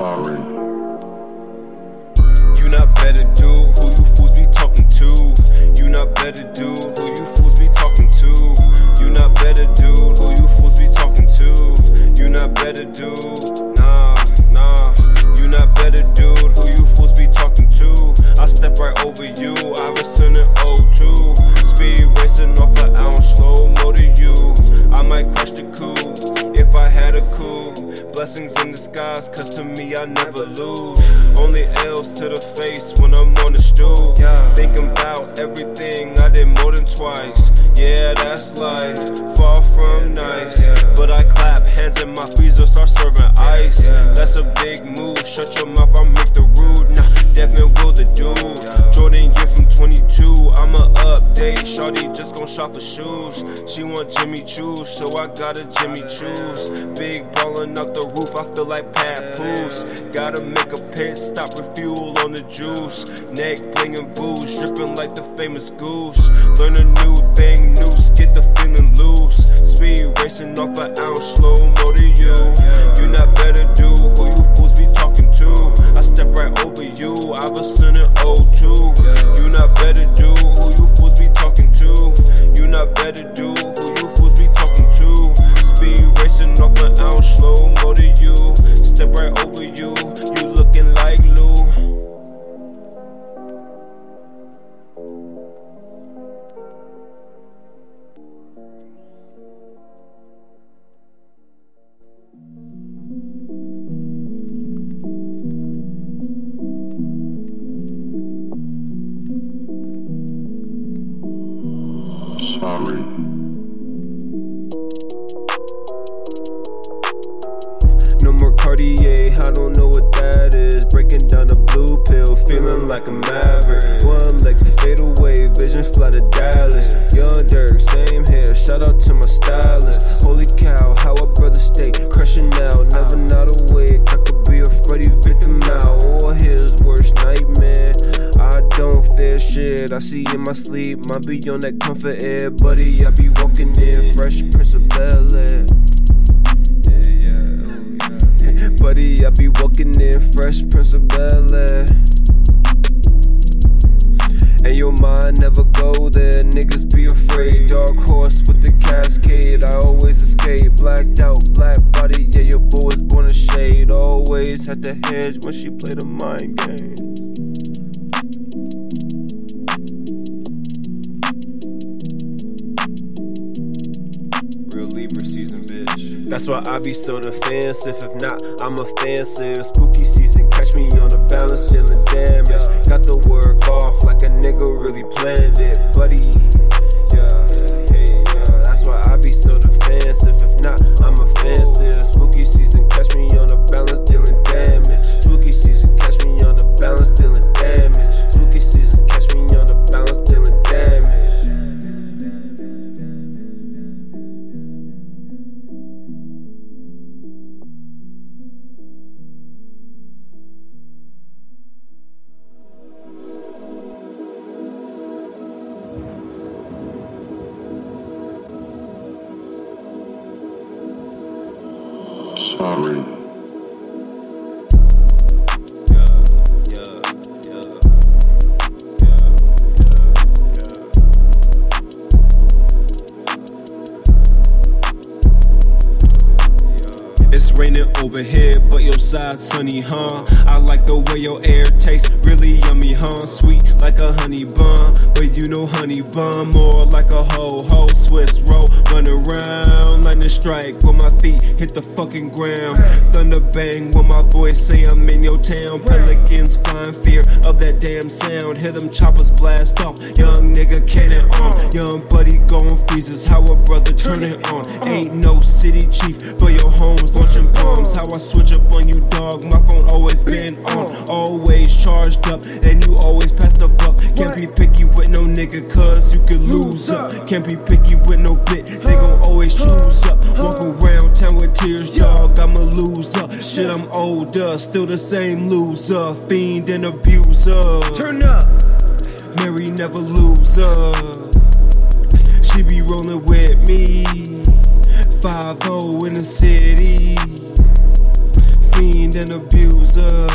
sorry. You not better do who you fools be talking to. You not better do who you fools be talking to. You not better do who you fools be talking to. You not better do, nah, nah. You not better dude who you fools be talking to. I step right over you. Blessings in disguise, cause to me I never lose. Only L's to the face when I'm on the stool. Thinking about everything I did more than twice. Yeah, that's life, far from nice. But I clap hands in my freezer, start serving ice. That's a big move. Shut your mouth, I make the rude. Nah, Devin Will the dude. Jordan year from 22. I'ma update. Shorty just gon' shop for shoes. She want Jimmy Choos, so I got a Jimmy Choos. Big ballin' out the roof, I feel like Pat. Gotta make a pit stop, refuel on the juice. Neck blingin' booze, drippin' like the famous goose. Learn a new thing, noose, get the feeling loose. Speed racing off an ounce, slow mo Breaking down the blue pill, feeling like a maverick. One leg fade away, vision fly to Dallas. Young Dirk, same hair, shout out to my stylist. Holy cow, how a brother stay crushing now. Never not awake, I could be a Freddy victim now, or his worst nightmare. I don't fear shit, I see in my sleep. Might be on that comfort air, buddy. I be walking in, fresh Prince of Bel Air. Fresh Prince of Bel Air. And your mind never go there, niggas be afraid. Dark horse with the cascade, I always escape. Blacked out, black body, yeah, your boy was born a shade. Always had to hedge when she played a mind game. That's why I be so defensive. If not, I'm offensive. Spooky season, catch me on the balance, dealing damage. Got the work off like a nigga really planned it, buddy. Yeah, Sorry. Raining over here, but your side sunny, huh? I like the way your air tastes, really yummy, huh? Sweet like a honey bun, but you know honey bun more like a ho ho Swiss roll. Run around, lightning strike when my feet hit the fucking ground. Thunder bang when my voice say I'm in your town. Pelicans flying fear of that damn sound. Hear them choppers blast off. Young nigga cannon on. Young buddy going freezes. How a brother turn it on. Ain't no city chief, but your home's launching How I switch up on you, dog. My phone always been on. Always charged up, and you always pass the buck. Can't be picky with no nigga, cuz you could lose up. Can't be picky with no bit, they gon' always choose up. Walk around town with tears, dog. I'm a loser. Shit, I'm older, still the same loser. Fiend and abuser. Turn up. Mary never loser. She be rolling with me. 5 in the city. Fiend and abuser.